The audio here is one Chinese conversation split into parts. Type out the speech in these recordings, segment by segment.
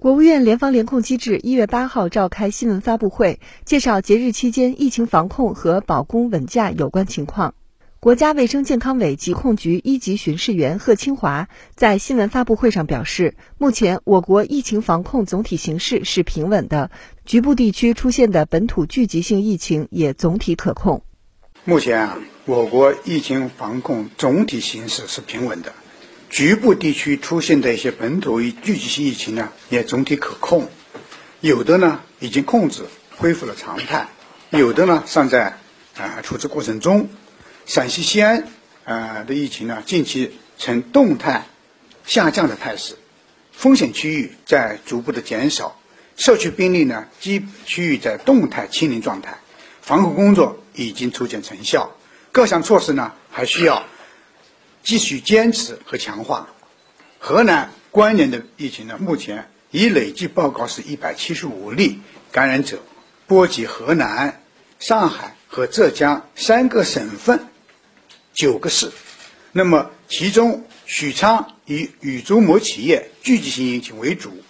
国务院联防联控机制一月八号召开新闻发布会，介绍节日期间疫情防控和保供稳价有关情况。国家卫生健康委疾控局一级巡视员贺清华在新闻发布会上表示，目前我国疫情防控总体形势是平稳的，局部地区出现的本土聚集性疫情也总体可控。目前啊，我国疫情防控总体形势是平稳的。局部地区出现的一些本土聚集性疫情呢，也总体可控，有的呢已经控制恢复了常态，有的呢尚在啊处置过程中。陕西西安啊的疫情呢，近期呈动态下降的态势，风险区域在逐步的减少，社区病例呢基区域在动态清零状态，防控工作已经初见成效，各项措施呢还需要。继续坚持和强化。河南关联的疫情呢，目前已累计报告是一百七十五例感染者，波及河南、上海和浙江三个省份、九个市。那么，其中许昌以宇宙膜企业聚集性疫情为主。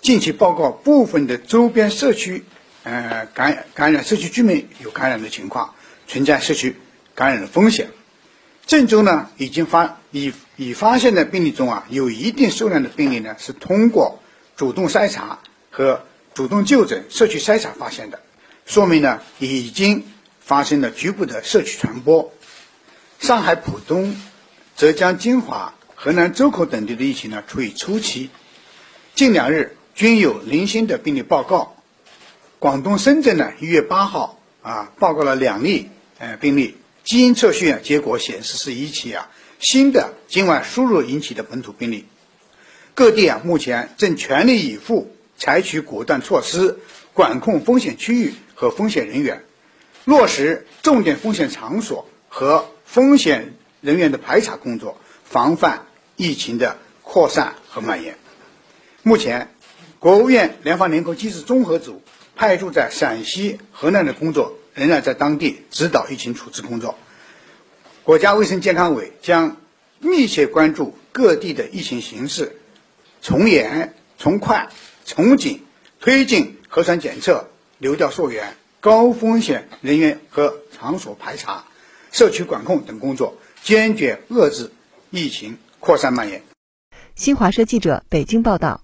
近期报告部分的周边社区，呃，感感染社区居民有感染的情况，存在社区感染的风险。郑州呢，已经发已已发现的病例中啊，有一定数量的病例呢是通过主动筛查和主动就诊、社区筛查发现的，说明呢已经发生了局部的社区传播。上海浦东、浙江金华、河南周口等地的疫情呢处于初期，近两日均有零星的病例报告。广东深圳呢，一月八号啊报告了两例呃病例。基因测序结果显示是一起啊新的境外输入引起的本土病例。各地啊目前正全力以赴采取果断措施，管控风险区域和风险人员，落实重点风险场所和风险人员的排查工作，防范疫情的扩散和蔓延。目前，国务院联防联控机制综合组派驻在陕西、河南的工作。仍然在当地指导疫情处置工作。国家卫生健康委将密切关注各地的疫情形势，从严、从快、从紧推进核酸检测、流调溯源、高风险人员和场所排查、社区管控等工作，坚决遏制疫情扩散蔓延。新华社记者北京报道。